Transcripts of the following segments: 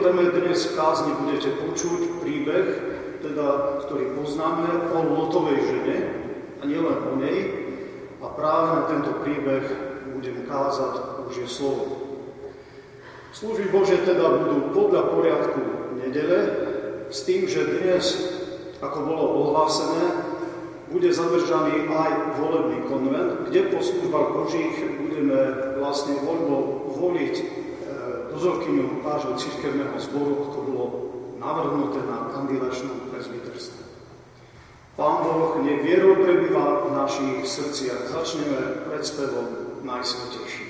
téme dnes kázni budete počuť príbeh, teda, ktorý poznáme o Lotovej žene a nielen o nej. A práve na tento príbeh budem kázať Božie slovo. Služby Bože teda budú podľa poriadku nedele, s tým, že dnes, ako bolo ohlásené, bude zadržaný aj volebný konvent, kde po službách Božích budeme vlastne voľbou voliť dozorkyňu vášho církevného zboru, ako bolo navrhnuté na kandidačnom prezbiterstve. Pán Boh nech vierou prebýva v našich srdciach. Začneme predspevom Najsvetejším.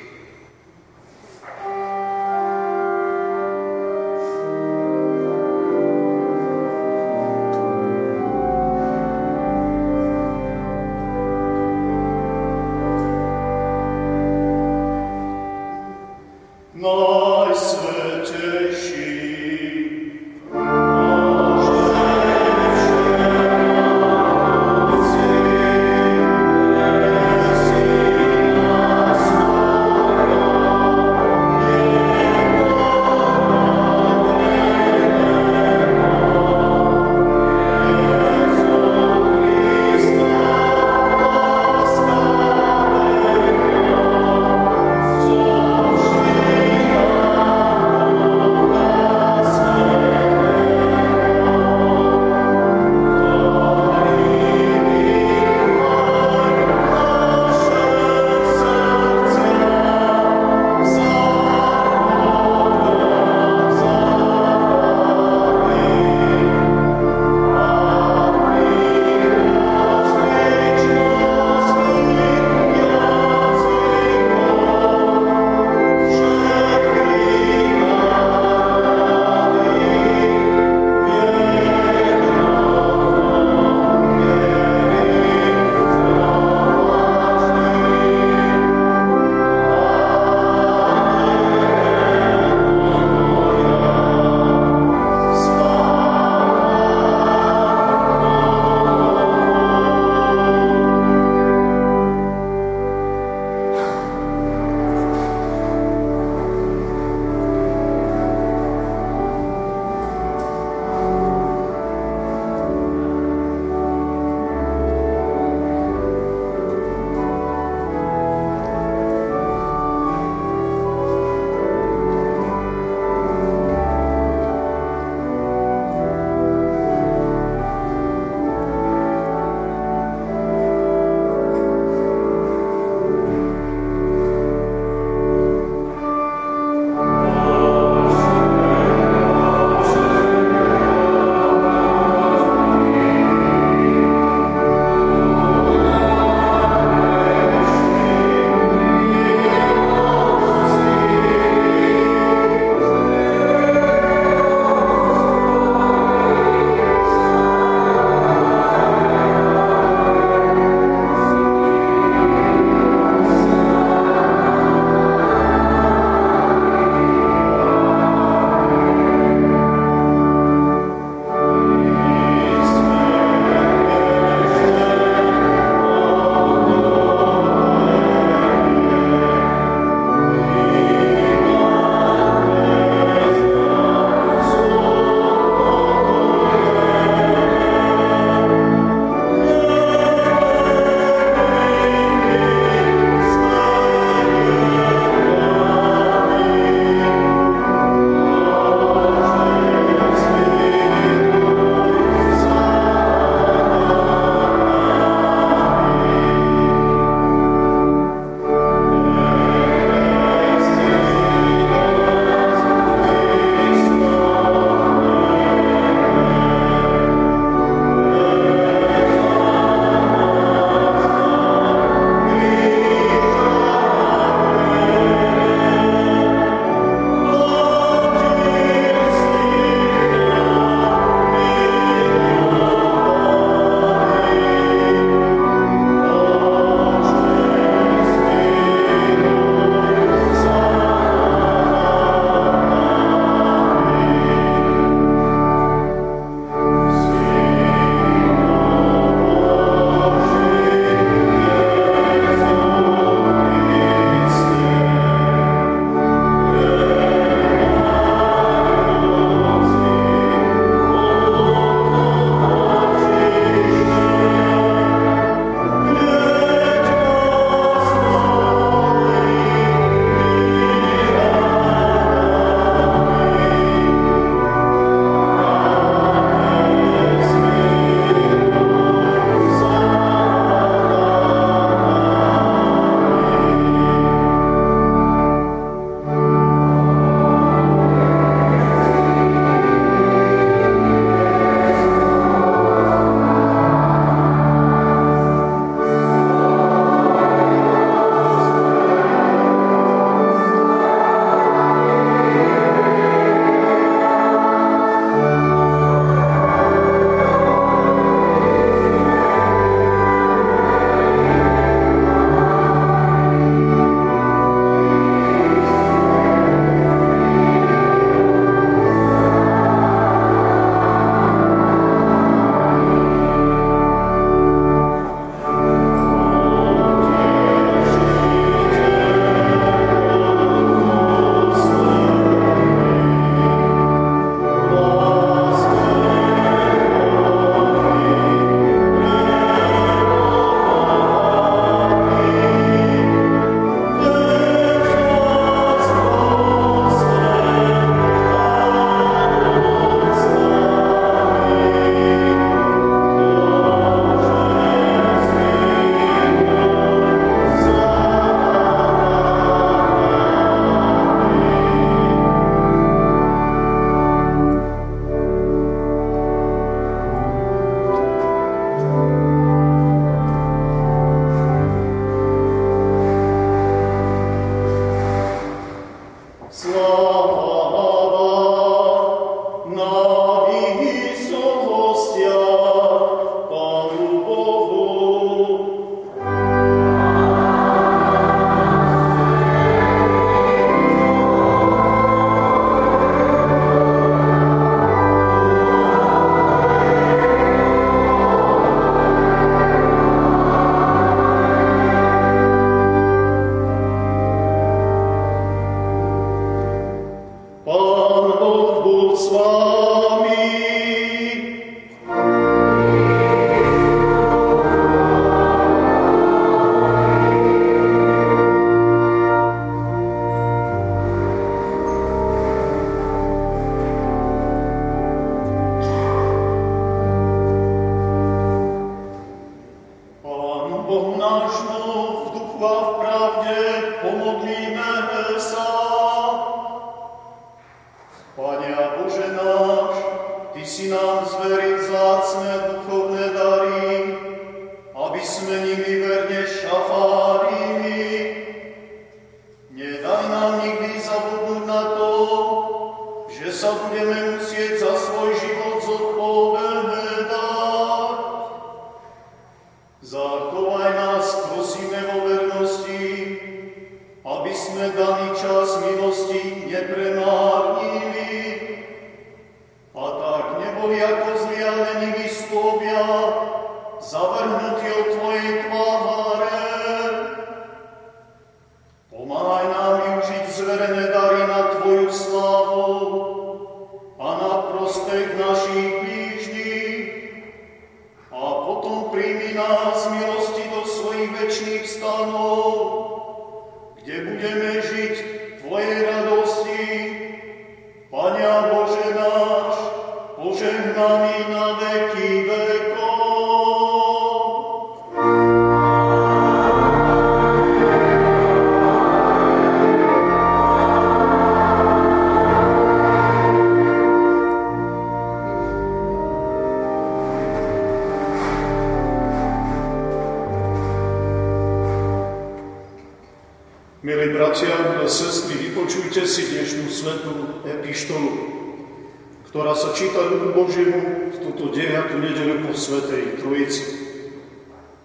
Ktorá sa číta ľudu Božiemu v túto 9. nedelu po Svetej Trojici.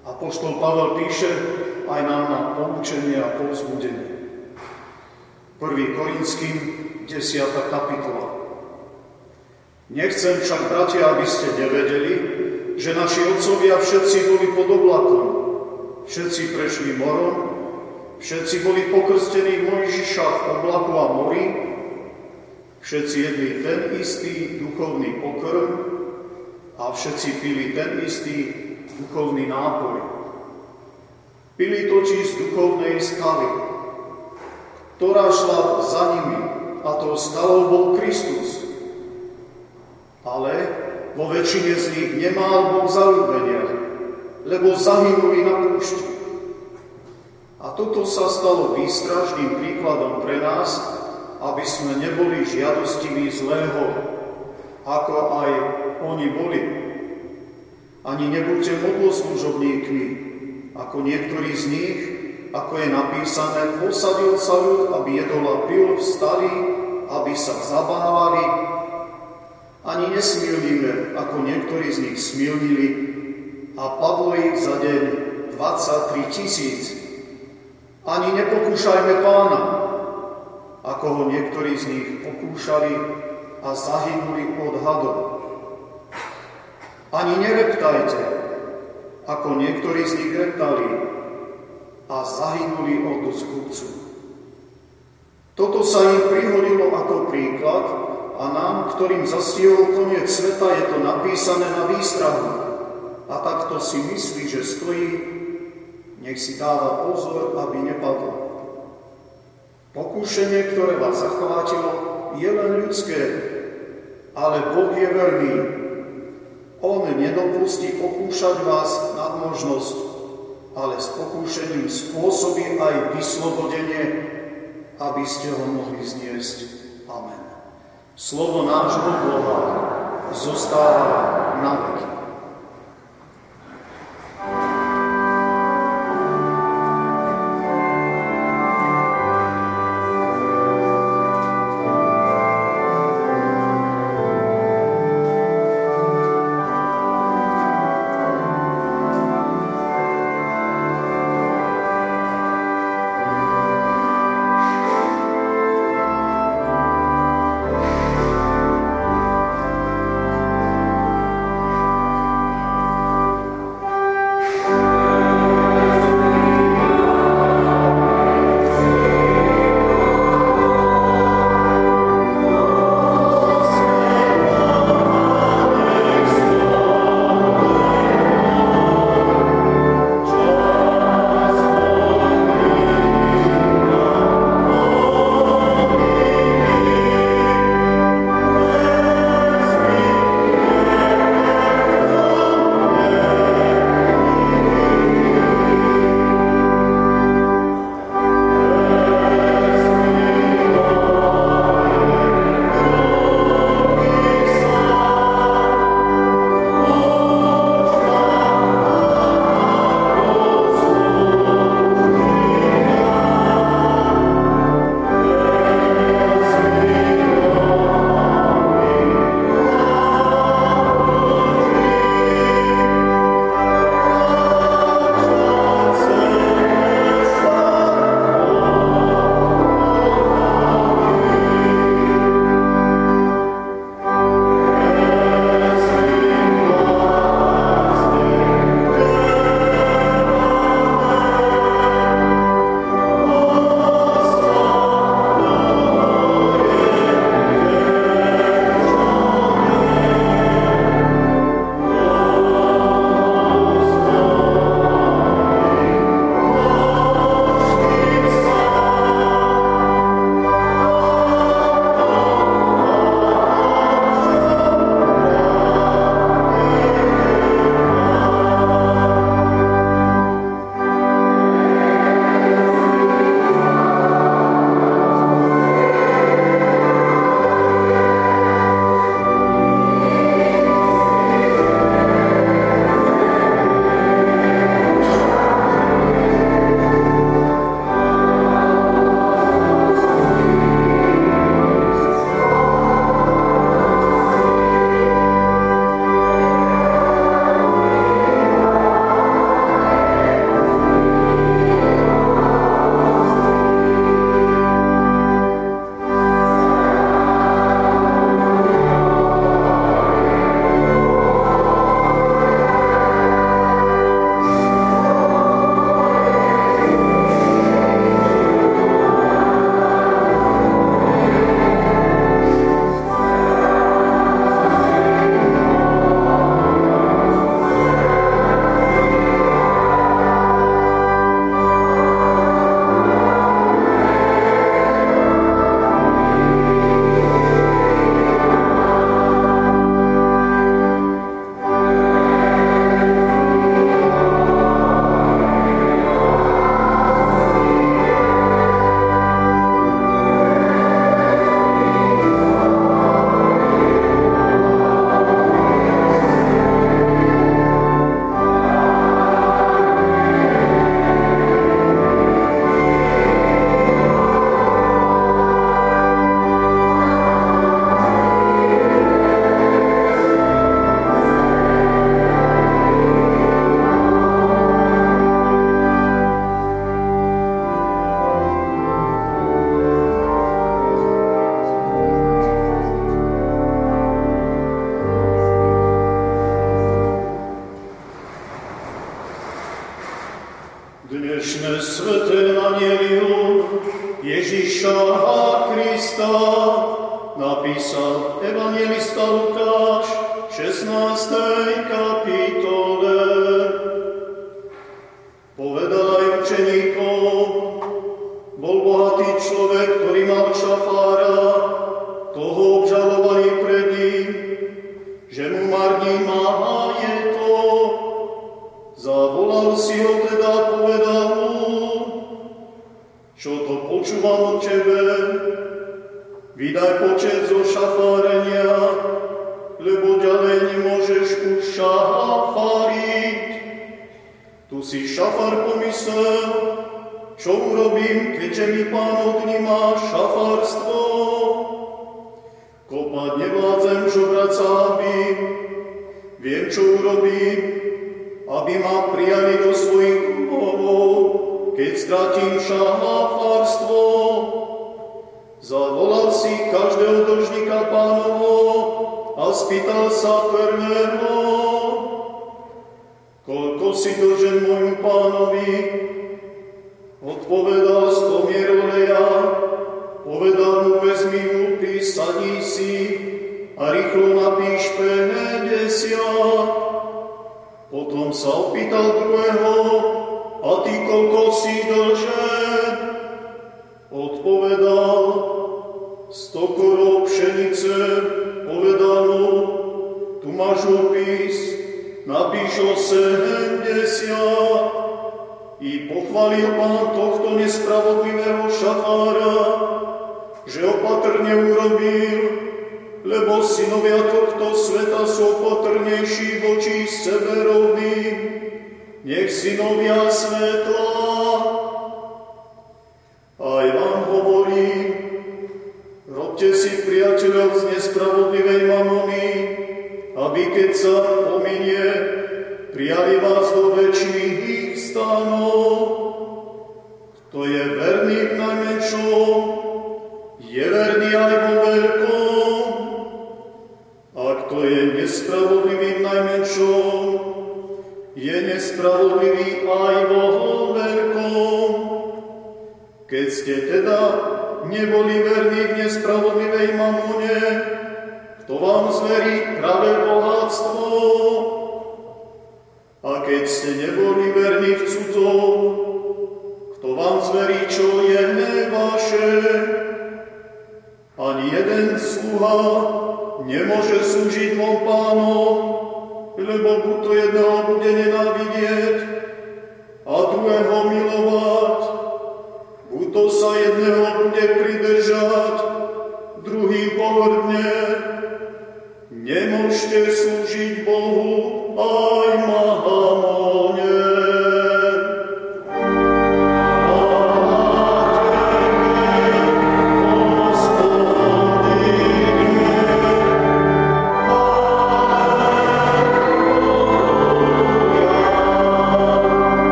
Apoštol Pavel píše aj nám na poučenie a povzbudenie. 1. Korinským, 10. kapitola. Nechcem však, bratia, aby ste nevedeli, že naši otcovia všetci boli pod oblakom, všetci prešli morom, Všetci boli pokrstení v Mojžiša v oblaku a mori, všetci jedli ten istý duchovný pokrm a všetci pili ten istý duchovný nápoj. Pili totiž z duchovnej skaly, ktorá šla za nimi, a tou skalou bol Kristus. Ale vo väčšine z nich nemal Boh zalúbenia, lebo zahynuli na púšti. A toto sa stalo výstražným príkladom pre nás, aby sme neboli žiadostiví zlého, ako aj oni boli. Ani nebuďte modloslužobníkmi, ako niektorí z nich, ako je napísané, posadil sa ľud, aby jedol a pil, vstali, aby sa zabávali. Ani nesmilníme, ako niektorí z nich smilnili, a padlo ich za deň 23 tisíc. Ani nepokúšajme pána, ako ho niektorí z nich pokúšali a zahynuli od hadov. Ani nereptajte, ako niektorí z nich reptali a zahynuli od zgubcu. Toto sa im prihodilo ako príklad a nám, ktorým zastihol koniec sveta, je to napísané na výstrahu. A takto si myslí, že stojí nech si dáva pozor, aby nepadol. Pokúšenie, ktoré vás zachvátilo, je len ľudské, ale Boh je verný. On nedopustí pokúšať vás nad možnosť, ale s pokúšením spôsobí aj vyslobodenie, aby ste ho mohli zniesť. Amen. Slovo nášho Boha zostáva na veky.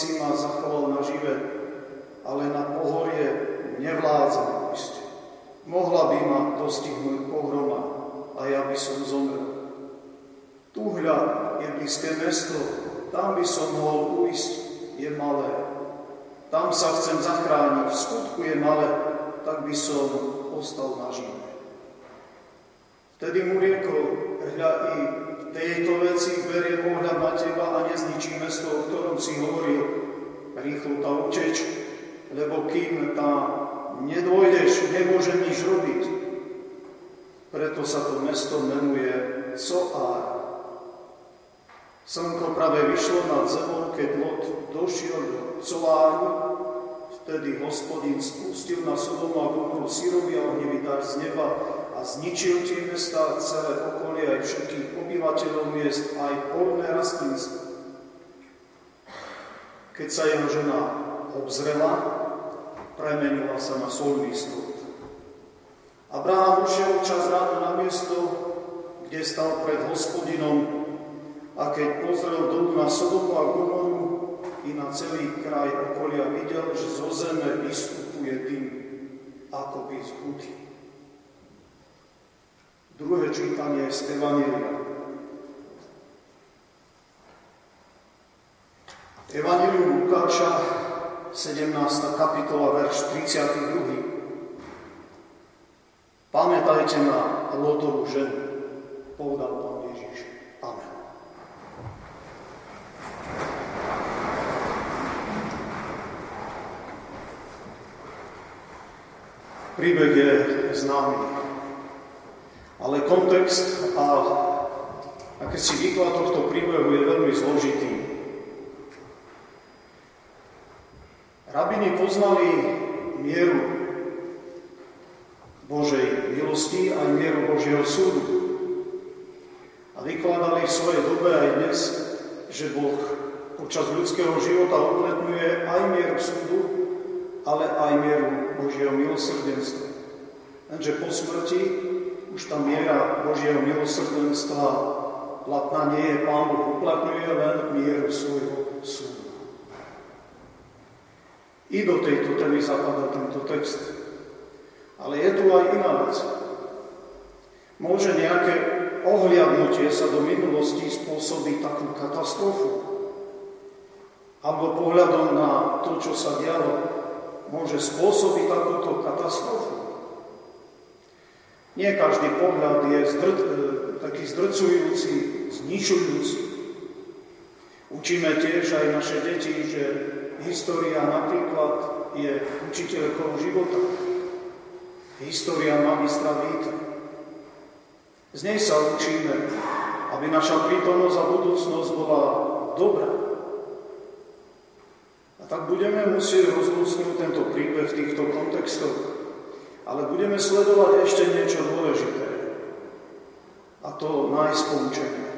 Si ma zachoval na živé, ale na pohorie nevládzem Mohla by ma dostihnúť pohroma a ja by som zomrel. Tu je blízke mesto, tam by som mohol ujsť, je malé. Tam sa chcem zachrániť, v skutku je malé, tak by som ostal na živé. Vtedy mu riekol, hľa i tejto veci berie pohľad na teba a nezničí mesto, o ktorom si hovoril. Rýchlo tá uteč, lebo kým tá nedôjdeš, nemôžem nič robiť. Preto sa to mesto menuje Coár. Slnko práve vyšlo nad zemou, keď Lot došiel do Coáru, vtedy hospodin spustil na Sodomu a Gomoru sírový a ohnivý dar z neba a zničil tie mesta, celé okolie, aj všetkých obyvateľov miest, aj polné rastlinstvo. Keď sa jeho žena obzrela, premenila sa na solný strúd. Abraham ušiel čas ráno na miesto, kde stal pred hospodinom a keď pozrel dolu na Sodomu a Gomoru i na celý kraj okolia, videl, že zo zeme vystupuje dym, ako by z huty. Druhé čítanie z Evanília. Evangelium Lukáša 17. kapitola, verš 32. Pamätajte na Lotovú ženu, povedal Pán Ježiš. Amen. Príbeh je známy, ale kontext a si výklad tohto príbehu je veľmi zložitý. Rabini poznali mieru Božej milosti a mieru Božieho súdu. A vykladali v svojej dobe aj dnes, že Boh počas ľudského života upletňuje aj mieru súdu, ale aj mieru Božieho milosrdenstva. Lenže po smrti už tá miera Božieho milosrdenstva platná nie je. Pán Boh uplatňuje len mieru svojho súdu. I do tejto témy zapadá tento text. Ale je tu aj iná vec. Môže nejaké ohliadnutie sa do minulosti spôsobiť takú katastrofu. Alebo pohľadom na to, čo sa dialo, môže spôsobiť takúto katastrofu. Nie každý pohľad je zdr- e, taký zdrcujúci, zničujúci. Učíme tiež aj naše deti, že História napríklad je učiteľkou života. História magistra Víta. Z nej sa učíme, aby naša prítomnosť a budúcnosť bola dobrá. A tak budeme musieť rozlúcnúť tento príbeh v týchto kontextoch, ale budeme sledovať ešte niečo dôležité. A to nájsť poučenie.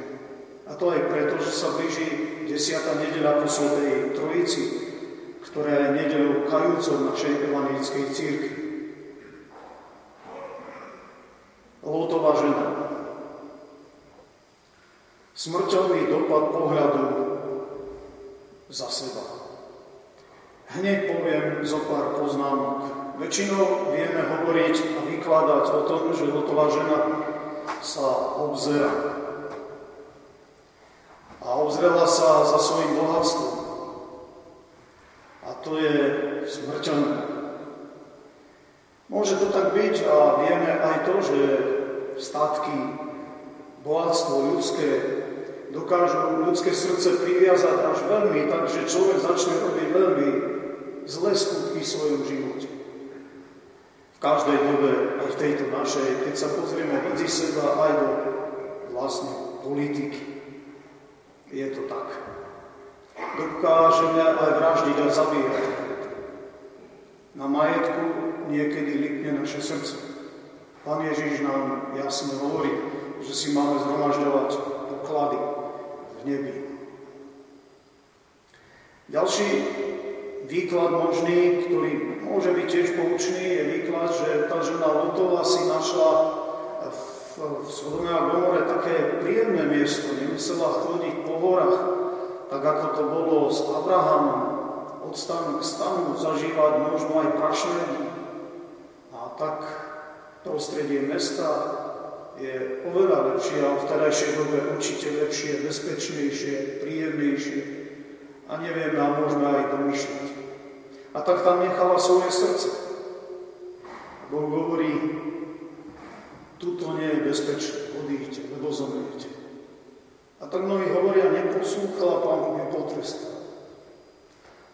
A to aj preto, že sa blíži 10. nedeľa po Svetej Trojici, ktorá je nedelou kajúcou našej evangelickej církvi. Lótová žena. Smrteľný dopad pohľadu za seba. Hneď poviem zo pár poznámok. Väčšinou vieme hovoriť a vykladať o tom, že Lotová žena sa obzera. A obzrela sa za svojim bohatstvom. A to je smrteľné. Môže to tak byť a vieme aj to, že statky, bohatstvo ľudské dokážu ľudské srdce priviazať až veľmi, takže človek začne robiť veľmi zlé skutky v svojom živote. Každej dobe, aj v tejto našej, keď sa pozrieme medzi seba aj do vlastne politiky. Je to tak. Dokážeme aj vraždiť a zabíjať. Na majetku niekedy likne naše srdce. Pán Ježiš nám jasne hovorí, že si máme zhromažďovať poklady v nebi. Ďalší výklad možný, ktorý môže byť tiež poučný, je výklad, že tá žena Lotova si našla v, v Sodome Gomore také príjemné miesto, nemusela chodiť po horách, tak ako to bolo s Abrahamom, od stanu k stanu zažívať možno aj prašné. A tak prostredie mesta je oveľa lepšie a v terajšej dobe určite lepšie, bezpečnejšie, príjemnejšie a nevieme a môžeme aj domýšľať. A tak tam nechala svoje srdce. Boh hovorí, tuto nie je bezpečné, odíďte, lebo zomriete. A tak mnohí hovoria, neposlúchala, Pán Boh potrestal.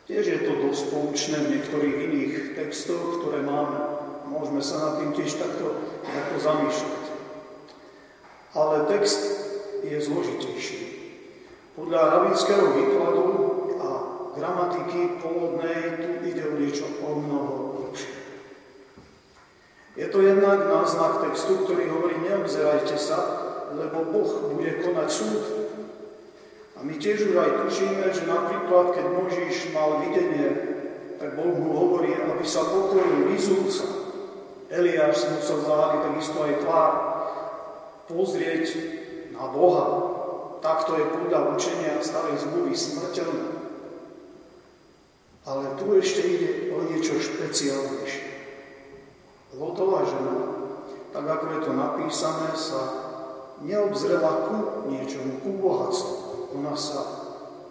Tiež je to dosť poučné v niektorých iných textoch, ktoré máme. Môžeme sa nad tým tiež takto, takto zamýšľať. Ale text je zložitejší. Podľa rabinského výkladu gramatiky pôvodnej tu ide o niečo o mnoho lepšie. Je to jednak náznak textu, ktorý hovorí neobzerajte sa, lebo Boh bude konať súd. A my tiež už aj tušíme, že napríklad, keď Možiš mal videnie, tak Boh mu hovorí, aby sa pokoril vyzúca. Eliáš si musel záhaliť takisto aj tvár, pozrieť na Boha. Takto je podľa učenia starej zmluvy smrteľné. Ale tu ešte ide o niečo špeciálnejšie. Lotová žena, tak ako je to napísané, sa neobzrela ku niečomu, ku bohatstvu. Ona sa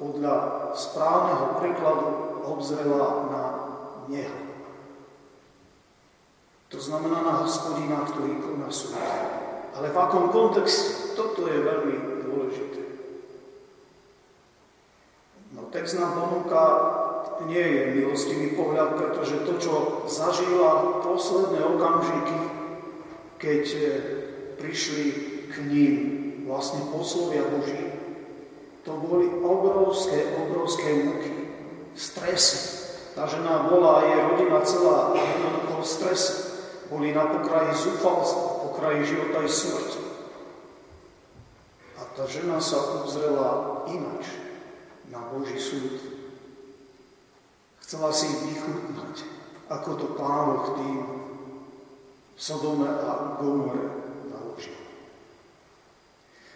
podľa správneho prekladu obzrela na Neho. To znamená na hospodina, ktorý koná súd. Ale v akom kontexte? Toto je veľmi dôležité. No text nám ponúka nie je milostivý pohľad, pretože to, čo zažila posledné okamžiky, keď eh, prišli k ním vlastne poslovia Boží, to boli obrovské, obrovské muky, stresy. Tá žena bola a jej rodina celá jednoducho v strese. Boli na pokraji zúfalstva, pokraji života i smrti. A tá žena sa obzrela inač na Boží súd. Chcela si vychutnať, ako to Pán tým Sodome a Gomore naložil.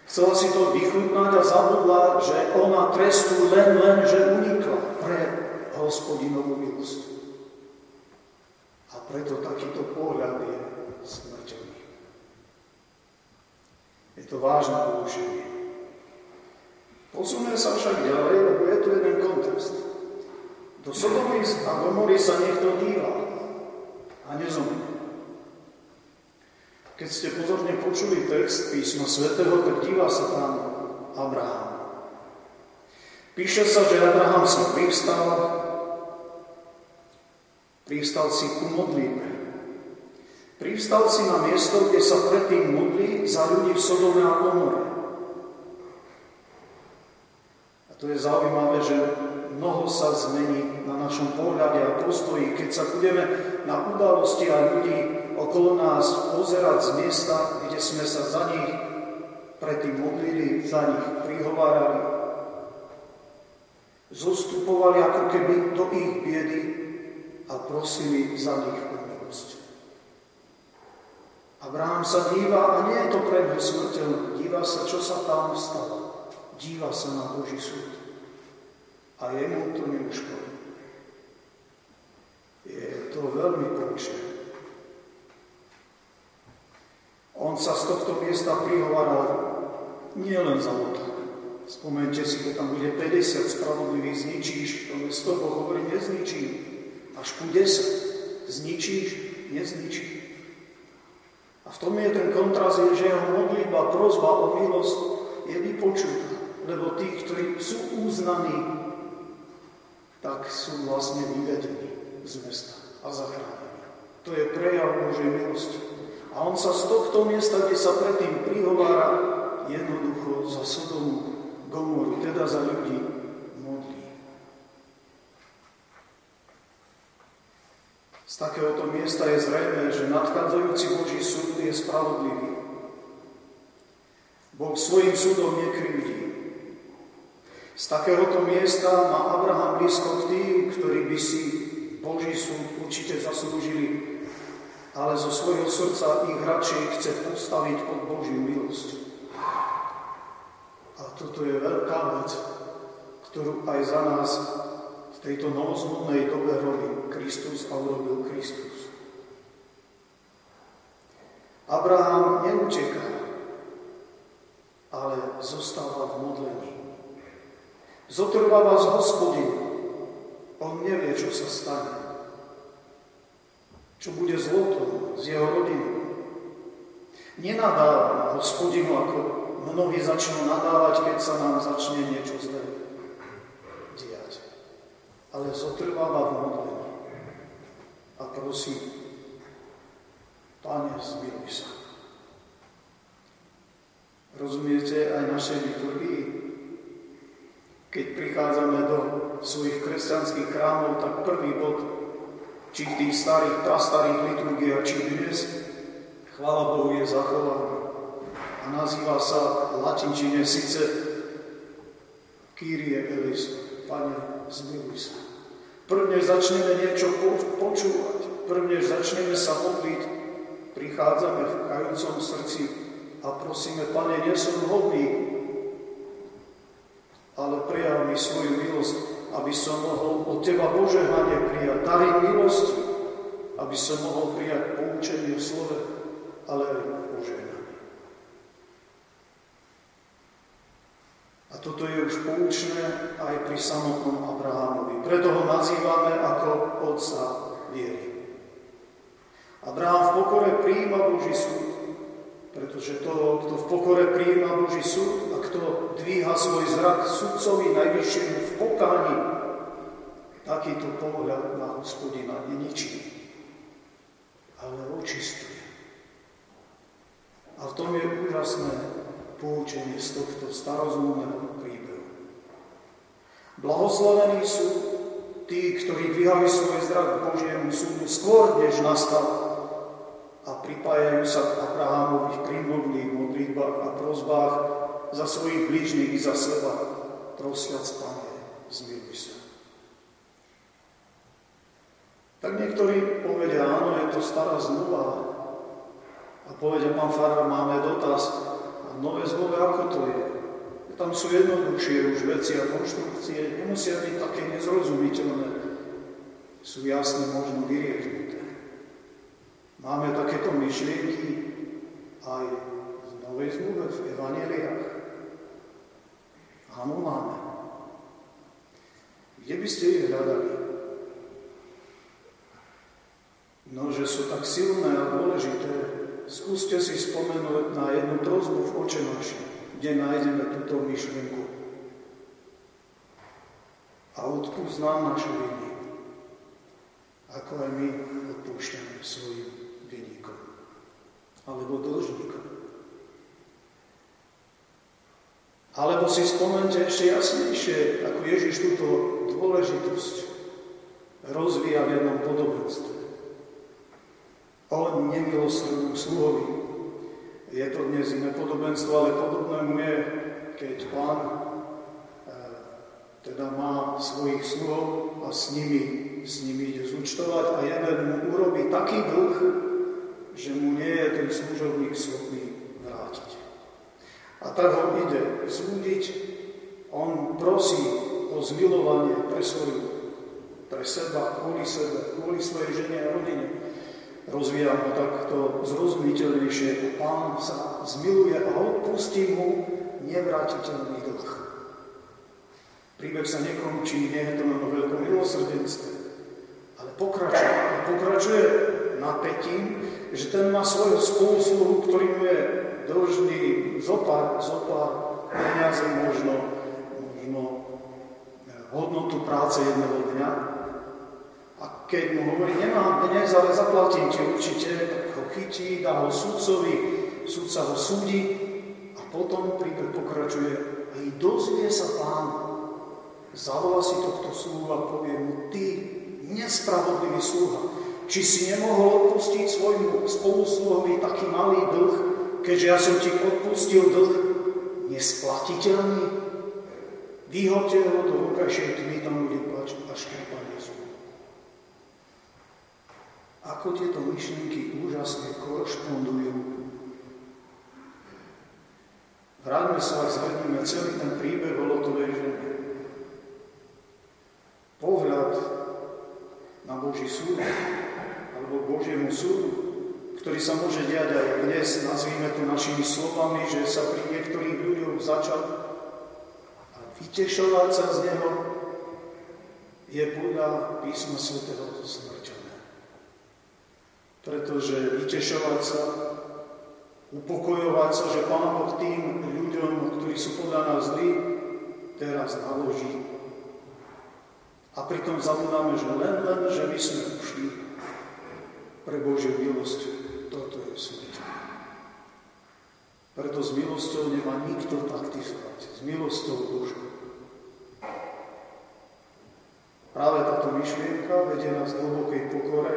Chcela si to vychutnať a zabudla, že ona trestu len, len, že unikla pre hospodinovú milosť. A preto takýto pohľad je smrteľný. Je to vážne poučenie. Posuneme sa však ďalej, lebo je tu jeden kontext. Do Sodomy a Gomory sa niekto díva a nezomrie. Keď ste pozorne počuli text písma svätého, tak díva sa tam Abraham. Píše sa, že Abraham sa privstal, privstal si ku modlíme. Privstal si na miesto, kde sa predtým modlí za ľudí v Sodome a Gomore. A to je zaujímavé, že mnoho sa zmení na našom pohľade a postoji, keď sa budeme na udalosti a ľudí okolo nás pozerať z miesta, kde sme sa za nich predtým modlili, za nich prihovárali. Zostupovali ako keby do ich biedy a prosili za nich o milosť. Abraham sa díva a nie je to pre neho. Díva sa, čo sa tam stalo. Díva sa na Boží súd. A jemu to neuškodí. Je to veľmi poučné. On sa z tohto miesta prihovaral nielen za otok. Spomente si, keď tam bude 50 spravodlivých, zničíš, to mesto Boh hovorí, nezničí. Až ku 10 zničíš, nezničí. A v tom je ten kontrast, že jeho modlitba, prozba o milosť je vypočutá. Lebo tí, ktorí sú uznaní, tak sú vlastne vyvedení z mesta a zachránení. To je prejav Božej milosti. A on sa z tohto miesta, kde sa predtým prihovára, jednoducho za Sodomu, Gomoru, teda za ľudí, modlí. Z takéhoto miesta je zrejme, že nadchádzajúci Boží súd je spravodlivý. Boh svojim súdom nekrivdí. Z takéhoto miesta má Abraham blízko k tým, ktorí by si Boží súd určite zaslúžili ale zo svojho srdca ich radšej chce postaviť pod Božiu milosť. A toto je veľká vec, ktorú aj za nás v tejto novozmudnej dobe robí Kristus a urobil Kristus. Abraham neuteká, ale zostáva v modlení. Zotrváva z hospodinou. On nevie, čo sa stane čo bude zlotom z jeho rodiny. Nenadáva na hospodinu, ako mnohí začnú nadávať, keď sa nám začne niečo zlé diať. Ale zotrváva v modlení a prosí, Pane, zmiluj sa. Rozumiete aj našej liturgii? Keď prichádzame do svojich kresťanských chrámov, tak prvý bod či v tých starých, prastarých liturgiách, či dnes, chvála Bohu, je zachovaná. A nazýva sa v latinčine síce Kyrie elis, Pane, zmiluj sa. Prvne začneme niečo počúvať, prvne začneme sa modliť, prichádzame v kajúcom srdci a prosíme, Pane, nie som hodný, ale prejav mi svoju milosť aby som mohol od Teba požehnanie prijať, dary milosti, aby som mohol prijať poučenie v slove, ale aj požehnanie. A toto je už poučné aj pri samotnom Abrahamovi. Preto ho nazývame ako otca viery. Abraham v pokore prijíma Boží súd, pretože to, kto v pokore prijíma Boží súd kto dvíha svoj zrak sudcovi najvyššiemu v pokáni, takýto pohľad na hospodina neničí, ale očistuje. A v tom je úžasné poučenie z tohto starozmluvného príbehu. Blahoslavení sú tí, ktorí dvíhali svoj zrak Božiemu súdu skôr, než nastal a pripájajú sa k Abrahamových prímluvných modlitbách a prozbách za svojich blížnych i za seba, prosiac Pane, zmiluj sa. Tak niektorí povedia, áno, je to stará zmluva. A povedia, pán Farár, máme dotaz. A nové zmluve, ako to je? Tam sú jednoduchšie už veci a konštrukcie, nemusia byť také nezrozumiteľné. Sú jasne možno vyriešené. Máme takéto myšlienky aj v Novej zmluve, v Evangeliách. Áno, máme. Kde by ste ich hľadali? No, že sú tak silné a dôležité, skúste si spomenúť na jednu prozbu v oče naši, kde nájdeme túto myšlienku. A odpúsť nám naše viny, ako aj my odpúšťame svojim vinníkom alebo dlžníkom. Alebo si spomente ešte jasnejšie, ako Ježiš túto dôležitosť rozvíja v jednom podobenstve. O nemilosrdnom sluhovi. Je to dnes iné podobenstvo, ale podobné mu je, keď pán e, teda má svojich sluhov a s nimi, s nimi ide zúčtovať a jeden mu urobí taký dlh, že mu nie je ten služobník schopný. A tak ho ide súdiť, on prosí o zmilovanie pre svoju, pre seba, kvôli sebe, kvôli svojej žene a rodine. Rozvíjam ho takto zrozumiteľnejšie. Pán sa zmiluje a odpustí mu nevrátiteľný dlh. Príbeh sa nekončí, nie je to len o veľkom milosrdenstve, ale pokračuje. A pokračuje napätím, že ten má svojho spôsobu, ktorý mu je dlžný zopár, zopár peniaze možno, možno eh, hodnotu práce jedného dňa. A keď mu hovorí, nemám dnes, ale zaplatím ti určite, tak ho chytí, dá ho sudcovi, sudca ho súdi a potom príbeh pokračuje. A i dozvie sa pán, zavolá si tohto sluhu a povie mu, ty nespravodlivý sluha, či si nemohol odpustiť svojmu spolusluhovi taký malý dlh, keďže ja som ti odpustil dlh nesplatiteľný? Vyhoďte ho do vonkajšej tmy, tam bude plač a škrpanie. Ako tieto myšlienky úžasne korešpondujú. Vráťme sa a zhrníme celý ten príbeh o Lotovej žene. Pohľad na Boží súd alebo Božiemu súdu, ktorý sa môže diať aj dnes, nazvíme to našimi slovami, že sa pri niektorých ľuďoch začal a vytešovať sa z neho, je podľa písma svätého smrteľné. Pretože vytešovať sa, upokojovať sa, že Pán Boh tým ľuďom, ktorí sú podľa nás zlí, teraz naloží. A pritom zabudáme, že len, len, že my sme ušli pre Božiu milosť. Smrť. Preto s milosťou nemá nikto taktizovať. S milosťou Božou. Práve táto myšlienka vedie nás k hlbokej pokore,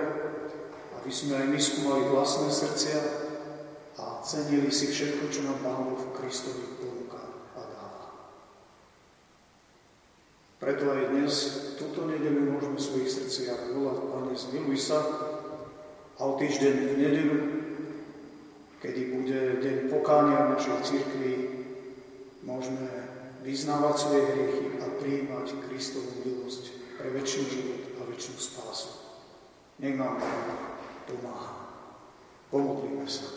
aby sme aj my skúmali vlastné srdcia a cenili si všetko, čo nám Pán Boh v Kristovi ponúka a dáva. Preto aj dnes, túto nedelu môžeme v svojich srdciach volať, Pane, zmiluj sa, a o týždeň v nedelu, kedy bude deň pokánia našej cirkvi, môžeme vyznávať svoje hriechy a prijímať Kristovú milosť pre väčší život a väčšinu spásu. Nech nám pomáha. Pomodlíme sa.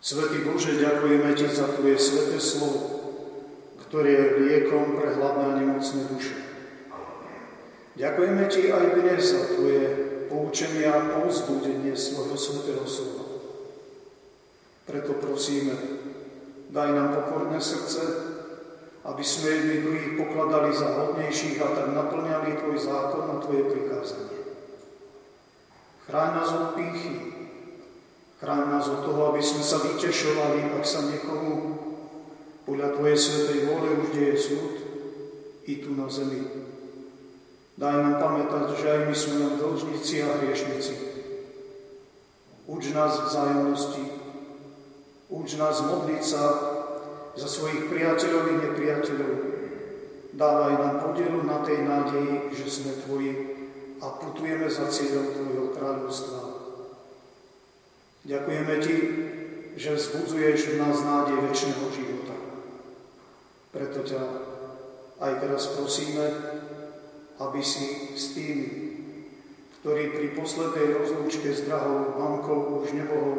Svetý Bože, ďakujeme Ti za Tvoje sveté slovo, ktorý je liekom pre hladné a nemocné duše. Ďakujeme Ti aj dnes za Tvoje poučenie a povzbudenie svojho svetého slova. Preto prosíme, daj nám pokorné srdce, aby sme jedni druhých pokladali za hodnejších a tak naplňali Tvoj zákon a Tvoje prikázanie. Chráň nás od pýchy, chráň nás od toho, aby sme sa vytešovali, ak sa niekomu podľa Tvojej svetej vôle už deje súd i tu na zemi. Daj nám pamätať, že aj my sme len dlžníci a hriešnici. Uč nás vzájomnosti, uč nás modliť sa za svojich priateľov i nepriateľov. Dávaj nám podielu na tej nádeji, že sme Tvoji a putujeme za cieľom Tvojho kráľovstva. Ďakujeme Ti, že vzbudzuješ v nás nádej väčšného života. Preto ťa aj teraz prosíme, aby si s tými, ktorí pri poslednej rozlúčke s drahou mamkou už nebohou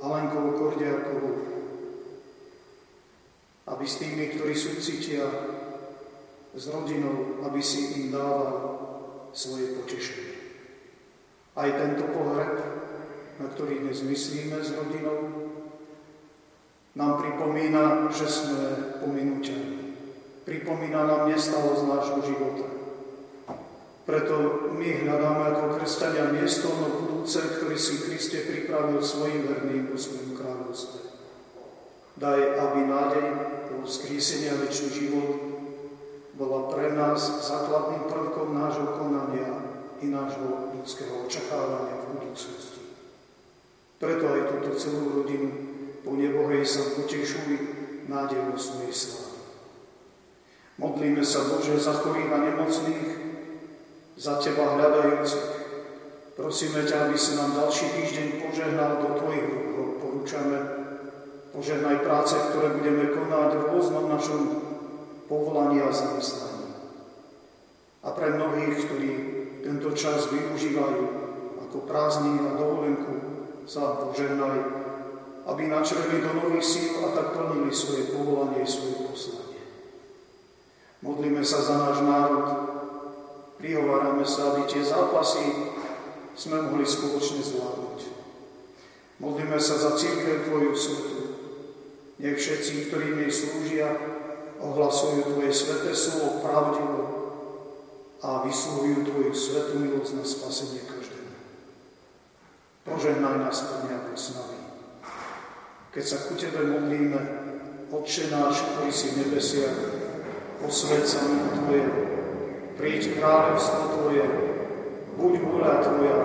Alenkou Kordiakovou, aby s tými, ktorí sú cítia s rodinou, aby si im dával svoje potešenie. Aj tento pohreb, na ktorý dnes myslíme s rodinou, nám pripomína, že sme pominúťaní. Pripomína nám nestalosť nášho života. Preto my hľadáme ako kresťania miesto no budúce, ktorý si Kriste pripravil svojim verným po svojom kráľovstve. Daj, aby nádej o vzkriesenia väčší život bola pre nás základným prvkom nášho konania i nášho ľudského očakávania v budúcnosti. Preto aj túto celú rodinu po nebohej sa potešuj nádejou svojej slávy. Modlíme sa, Bože, za chorých a nemocných, za Teba hľadajúcich. Prosíme ťa, aby si nám ďalší týždeň požehnal do Tvojich rúk. Porúčame. Požehnaj práce, ktoré budeme konať v rôznom našom povolaní a zamestnaní. A pre mnohých, ktorí tento čas využívajú ako prázdniny a dovolenku, sa požehnaj, aby načreli do nových síl a tak plnili svoje povolanie, svoje poslanie. Modlíme sa za náš národ, prihovárame sa, aby tie zápasy sme mohli spoločne zvládnuť. Modlíme sa za církev Tvoju svetu. Nech všetci, ktorí nej slúžia, ohlasujú Tvoje sveté slovo pravdivo a vysluhujú Tvoju svetú milosť na spasenie každému. Požehnaj nás, Pane, s nami. Keď sa ku Tebe modlíme, Otče náš, ktorý si v nebesiach, posved sa Tvoje, príď kráľovstvo Tvoje, buď vôľa Tvoja,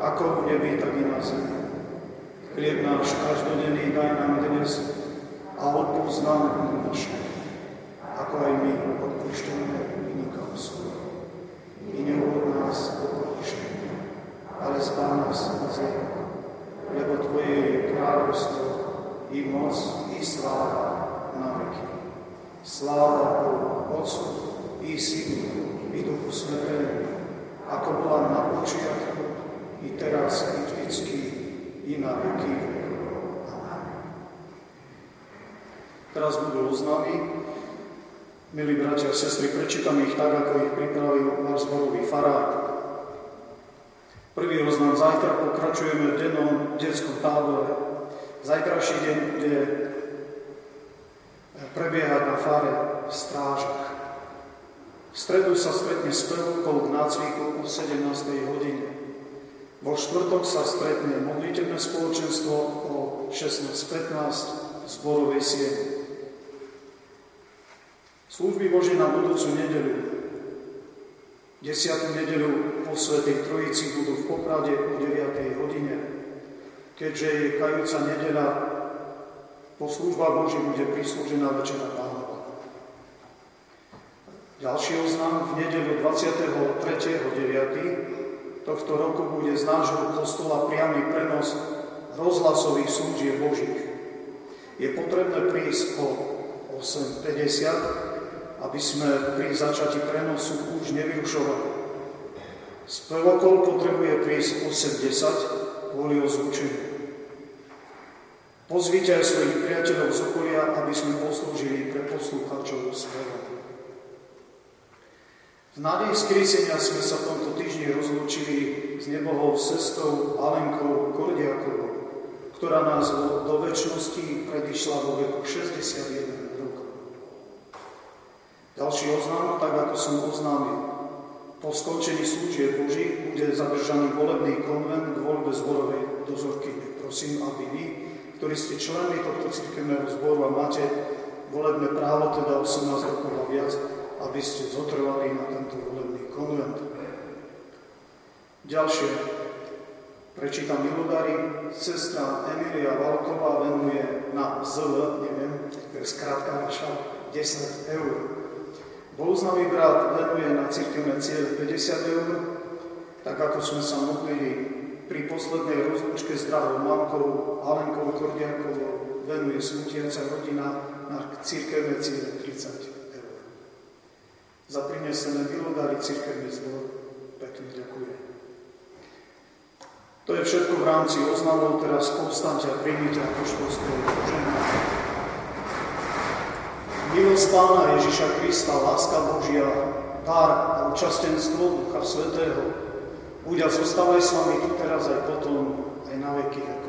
ako v nebi, tak i na zemi. Chlieb náš každodenný daj nám dnes a odpúsť nám naše, ako aj my odpúšťame vynikom svojom. I neuvod nás do pokušenia, ale zbav nás od zlého, lebo Tvoje je kráľovstvo i moc i sláva na veky. Sláva Bohu, Otcu i Synu i Duchu Svetému, ako bola na počiatku, i teraz, i vždycky, i na veky. Teraz budú oznámy. Milí bratia a sestry, prečítam ich tak, ako ich pripravil náš zborový farár. Prvý oznám zajtra pokračujeme v dennom detskom tábore. Zajtrajší deň bude prebiehať na fare v strážach. V stredu sa stretne s prvkou k nácviku o 17. hodine. Vo štvrtok sa stretne modlitebné spoločenstvo o 16.15 v zborovej sieni. Služby Boží na budúcu nedelu, 10. nedelu po Svetej Trojici budú v Poprade o 9. hodine. Keďže je kajúca nedela, po službách Boží bude prislúžená Večera Pána. Ďalší oznam v nedelu 23.9. tohto roku bude z nášho kostola priamy prenos rozhlasových služieb Božích. Je potrebné prísť o 8.50, aby sme pri začati prenosu už nevyrušovali. Spevokol potrebuje prísť 8.10 kvôli ozvučeniu. Pozvite svojich priateľov z okolia, aby sme poslúžili pre poslucháčov spevu. V nádeji skrísenia sme sa v tomto týždni rozlúčili s nebohou sestou Alenkou Kordiakovou, ktorá nás do väčšnosti predišla vo veku 61 rokov. Ďalší oznám, tak ako som oznámil, po skončení služieb Boží bude zadržaný volebný konvent k voľbe zborovej dozorky. Prosím, aby vy, ktorí ste členmi tohto cirkevného zboru a máte volebné právo, teda 18 rokov a viac, aby ste zotrvali na tento volebný konvent. Ďalšie, prečítam milodary, sestra Emilia Valková venuje na ZL, neviem, to je skrátka naša, 10 eur. Bohuznavý brat venuje na cirkevné ciele 50 eur, tak ako sme sa modlili poslednej rozlučke s drahou mamkou Alenkou Kordiakovou, venuje smutiaca rodina na cirkevné ciele 30 za prinesené milodary církevný zbor. Pekne ďakujem. To je všetko v rámci oznamov, teraz povstaňte a príjmite apoštolské požehnanie. Milosť Pána Ježiša Krista, láska Božia, dar a účastenstvo Ducha Svetého, buď a zostávaj s vami tu teraz aj potom, aj na veky vekov.